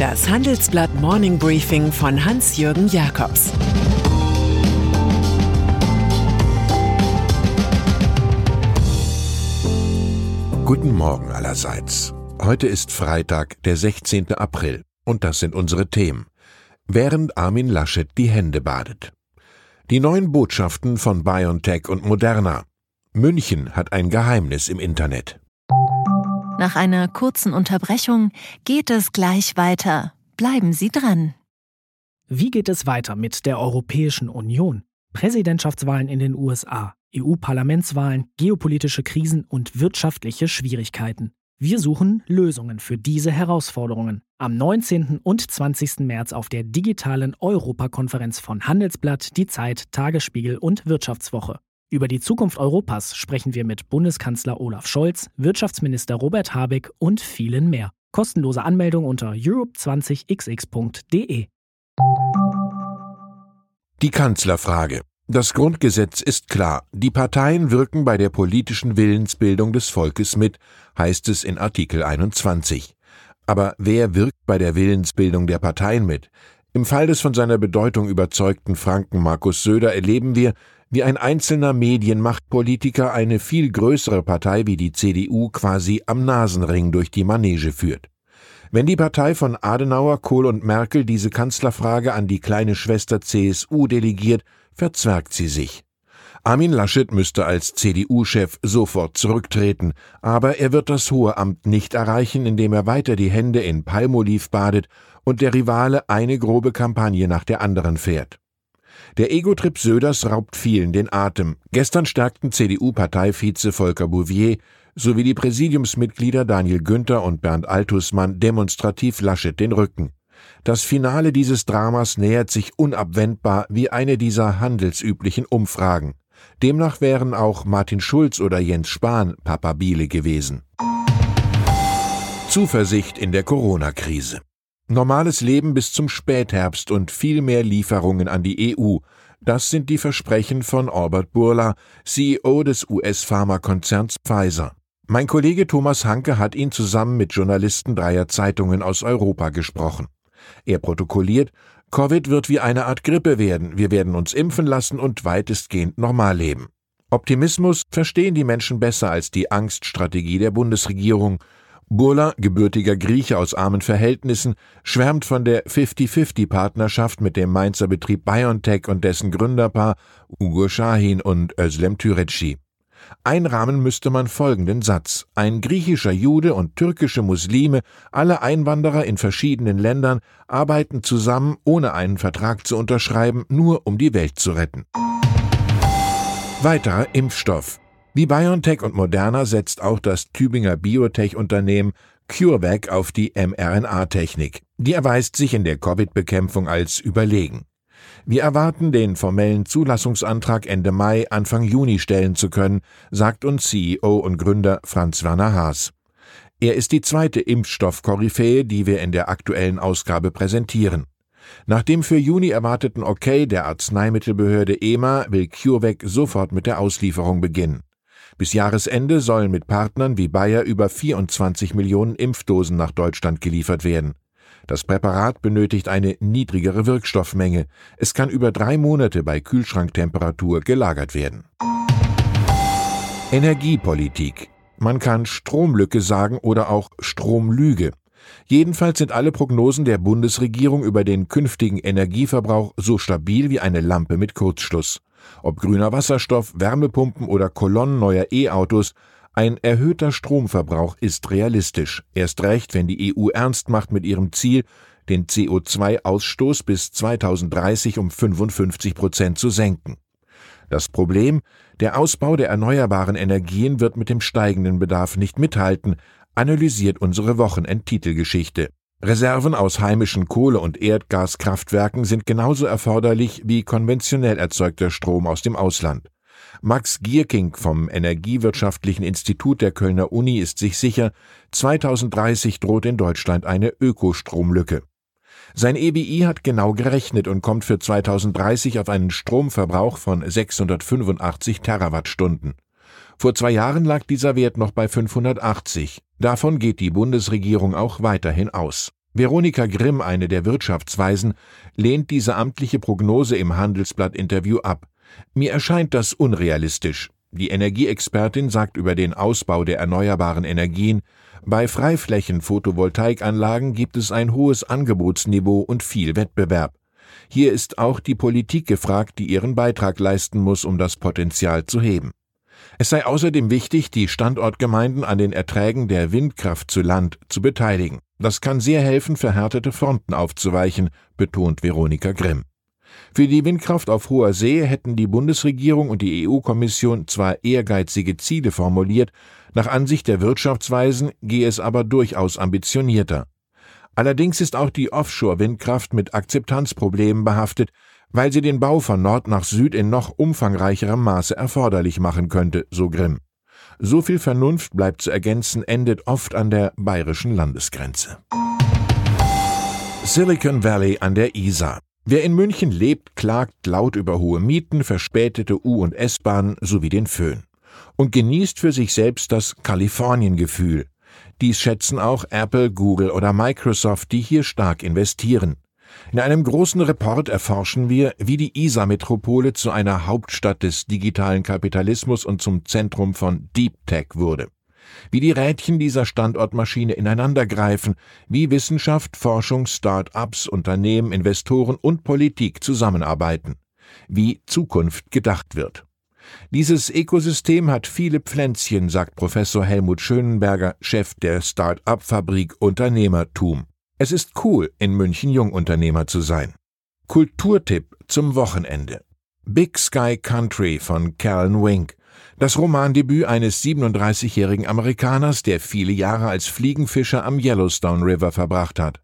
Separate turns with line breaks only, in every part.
Das Handelsblatt Morning Briefing von Hans-Jürgen Jakobs
Guten Morgen allerseits. Heute ist Freitag, der 16. April, und das sind unsere Themen. Während Armin Laschet die Hände badet. Die neuen Botschaften von BioNTech und Moderna. München hat ein Geheimnis im Internet.
Nach einer kurzen Unterbrechung geht es gleich weiter. Bleiben Sie dran.
Wie geht es weiter mit der Europäischen Union? Präsidentschaftswahlen in den USA, EU-Parlamentswahlen, geopolitische Krisen und wirtschaftliche Schwierigkeiten. Wir suchen Lösungen für diese Herausforderungen. Am 19. und 20. März auf der digitalen Europakonferenz von Handelsblatt, Die Zeit, Tagesspiegel und Wirtschaftswoche. Über die Zukunft Europas sprechen wir mit Bundeskanzler Olaf Scholz, Wirtschaftsminister Robert Habeck und vielen mehr. Kostenlose Anmeldung unter europe20xx.de.
Die Kanzlerfrage. Das Grundgesetz ist klar. Die Parteien wirken bei der politischen Willensbildung des Volkes mit, heißt es in Artikel 21. Aber wer wirkt bei der Willensbildung der Parteien mit? Im Fall des von seiner Bedeutung überzeugten Franken Markus Söder erleben wir, wie ein einzelner Medienmachtpolitiker eine viel größere Partei wie die CDU quasi am Nasenring durch die Manege führt. Wenn die Partei von Adenauer, Kohl und Merkel diese Kanzlerfrage an die kleine Schwester CSU delegiert, verzwergt sie sich. Armin Laschet müsste als CDU-Chef sofort zurücktreten, aber er wird das hohe Amt nicht erreichen, indem er weiter die Hände in Palmoliv badet und der Rivale eine grobe Kampagne nach der anderen fährt. Der Ego-Trip Söders raubt vielen den Atem. Gestern stärkten CDU-Parteivize Volker Bouvier sowie die Präsidiumsmitglieder Daniel Günther und Bernd Altusmann demonstrativ Laschet den Rücken. Das Finale dieses Dramas nähert sich unabwendbar wie eine dieser handelsüblichen Umfragen. Demnach wären auch Martin Schulz oder Jens Spahn Papabile gewesen. Zuversicht in der Corona-Krise. Normales Leben bis zum Spätherbst und viel mehr Lieferungen an die EU. Das sind die Versprechen von Albert Burla, CEO des US-Pharmakonzerns Pfizer. Mein Kollege Thomas Hanke hat ihn zusammen mit Journalisten dreier Zeitungen aus Europa gesprochen. Er protokolliert, Covid wird wie eine Art Grippe werden, wir werden uns impfen lassen und weitestgehend normal leben. Optimismus verstehen die Menschen besser als die Angststrategie der Bundesregierung, Burla, gebürtiger Grieche aus armen Verhältnissen, schwärmt von der 50-50-Partnerschaft mit dem Mainzer Betrieb BioNTech und dessen Gründerpaar Ugo Shahin und Özlem Türeci. Einrahmen müsste man folgenden Satz. Ein griechischer Jude und türkische Muslime, alle Einwanderer in verschiedenen Ländern, arbeiten zusammen, ohne einen Vertrag zu unterschreiben, nur um die Welt zu retten. Weiterer Impfstoff. Wie BioNTech und Moderna setzt auch das Tübinger Biotech-Unternehmen CureVac auf die mRNA-Technik. Die erweist sich in der Covid-Bekämpfung als überlegen. Wir erwarten, den formellen Zulassungsantrag Ende Mai, Anfang Juni stellen zu können, sagt uns CEO und Gründer Franz Werner Haas. Er ist die zweite Impfstoff-Koryphäe, die wir in der aktuellen Ausgabe präsentieren. Nach dem für Juni erwarteten Okay der Arzneimittelbehörde EMA will CureVac sofort mit der Auslieferung beginnen. Bis Jahresende sollen mit Partnern wie Bayer über 24 Millionen Impfdosen nach Deutschland geliefert werden. Das Präparat benötigt eine niedrigere Wirkstoffmenge. Es kann über drei Monate bei Kühlschranktemperatur gelagert werden. Energiepolitik. Man kann Stromlücke sagen oder auch Stromlüge. Jedenfalls sind alle Prognosen der Bundesregierung über den künftigen Energieverbrauch so stabil wie eine Lampe mit Kurzschluss. Ob grüner Wasserstoff, Wärmepumpen oder Kolonnen neuer E-Autos, ein erhöhter Stromverbrauch ist realistisch, erst recht, wenn die EU ernst macht mit ihrem Ziel, den CO2-Ausstoß bis 2030 um 55 Prozent zu senken. Das Problem, der Ausbau der erneuerbaren Energien wird mit dem steigenden Bedarf nicht mithalten, analysiert unsere Wochenendtitelgeschichte. Reserven aus heimischen Kohle- und Erdgaskraftwerken sind genauso erforderlich wie konventionell erzeugter Strom aus dem Ausland. Max Gierking vom Energiewirtschaftlichen Institut der Kölner Uni ist sich sicher, 2030 droht in Deutschland eine Ökostromlücke. Sein EBI hat genau gerechnet und kommt für 2030 auf einen Stromverbrauch von 685 Terawattstunden. Vor zwei Jahren lag dieser Wert noch bei 580. Davon geht die Bundesregierung auch weiterhin aus. Veronika Grimm, eine der Wirtschaftsweisen, lehnt diese amtliche Prognose im Handelsblatt-Interview ab. Mir erscheint das unrealistisch. Die Energieexpertin sagt über den Ausbau der erneuerbaren Energien, bei Freiflächen-Photovoltaikanlagen gibt es ein hohes Angebotsniveau und viel Wettbewerb. Hier ist auch die Politik gefragt, die ihren Beitrag leisten muss, um das Potenzial zu heben. Es sei außerdem wichtig, die Standortgemeinden an den Erträgen der Windkraft zu Land zu beteiligen. Das kann sehr helfen, verhärtete Fronten aufzuweichen, betont Veronika Grimm. Für die Windkraft auf hoher See hätten die Bundesregierung und die EU-Kommission zwar ehrgeizige Ziele formuliert, nach Ansicht der Wirtschaftsweisen gehe es aber durchaus ambitionierter. Allerdings ist auch die Offshore-Windkraft mit Akzeptanzproblemen behaftet, weil sie den Bau von Nord nach Süd in noch umfangreicherem Maße erforderlich machen könnte, so Grimm. So viel Vernunft bleibt zu ergänzen, endet oft an der bayerischen Landesgrenze. Silicon Valley an der Isar. Wer in München lebt, klagt laut über hohe Mieten, verspätete U- und S-Bahnen sowie den Föhn. Und genießt für sich selbst das Kalifornien-Gefühl. Dies schätzen auch Apple, Google oder Microsoft, die hier stark investieren. In einem großen Report erforschen wir, wie die Isar-Metropole zu einer Hauptstadt des digitalen Kapitalismus und zum Zentrum von Deep Tech wurde. Wie die Rädchen dieser Standortmaschine ineinandergreifen, wie Wissenschaft, Forschung, Start-ups, Unternehmen, Investoren und Politik zusammenarbeiten, wie Zukunft gedacht wird. Dieses Ökosystem hat viele Pflänzchen, sagt Professor Helmut Schönenberger, Chef der Start-up-Fabrik Unternehmertum. Es ist cool, in München Jungunternehmer zu sein. Kulturtipp zum Wochenende. Big Sky Country von Callan Wink. Das Romandebüt eines 37-jährigen Amerikaners, der viele Jahre als Fliegenfischer am Yellowstone River verbracht hat.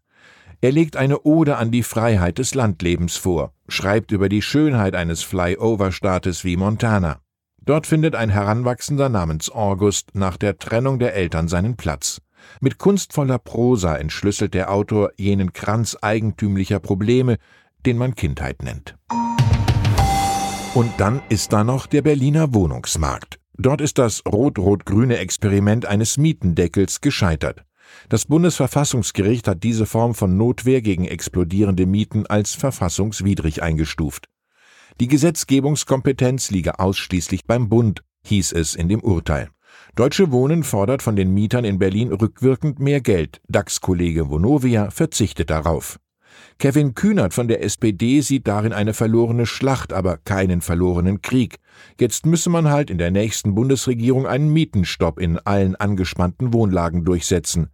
Er legt eine Ode an die Freiheit des Landlebens vor, schreibt über die Schönheit eines Flyover-Staates wie Montana. Dort findet ein Heranwachsender namens August nach der Trennung der Eltern seinen Platz. Mit kunstvoller Prosa entschlüsselt der Autor jenen Kranz eigentümlicher Probleme, den man Kindheit nennt. Und dann ist da noch der Berliner Wohnungsmarkt. Dort ist das rot-rot-grüne Experiment eines Mietendeckels gescheitert. Das Bundesverfassungsgericht hat diese Form von Notwehr gegen explodierende Mieten als verfassungswidrig eingestuft. Die Gesetzgebungskompetenz liege ausschließlich beim Bund, hieß es in dem Urteil. Deutsche Wohnen fordert von den Mietern in Berlin rückwirkend mehr Geld. DAX-Kollege Vonovia verzichtet darauf. Kevin Kühnert von der SPD sieht darin eine verlorene Schlacht, aber keinen verlorenen Krieg. Jetzt müsse man halt in der nächsten Bundesregierung einen Mietenstopp in allen angespannten Wohnlagen durchsetzen.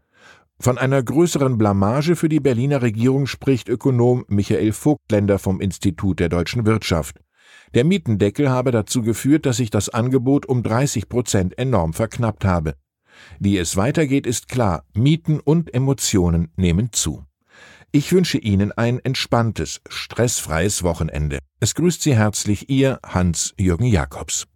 Von einer größeren Blamage für die Berliner Regierung spricht Ökonom Michael Vogtländer vom Institut der deutschen Wirtschaft. Der Mietendeckel habe dazu geführt, dass sich das Angebot um 30 Prozent enorm verknappt habe. Wie es weitergeht, ist klar. Mieten und Emotionen nehmen zu. Ich wünsche Ihnen ein entspanntes, stressfreies Wochenende. Es grüßt Sie herzlich Ihr Hans-Jürgen Jakobs.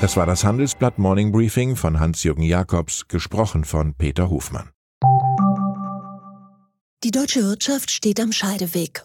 Das war das Handelsblatt Morning Briefing von Hans-Jürgen Jakobs, gesprochen von Peter Hofmann.
Die deutsche Wirtschaft steht am Scheideweg.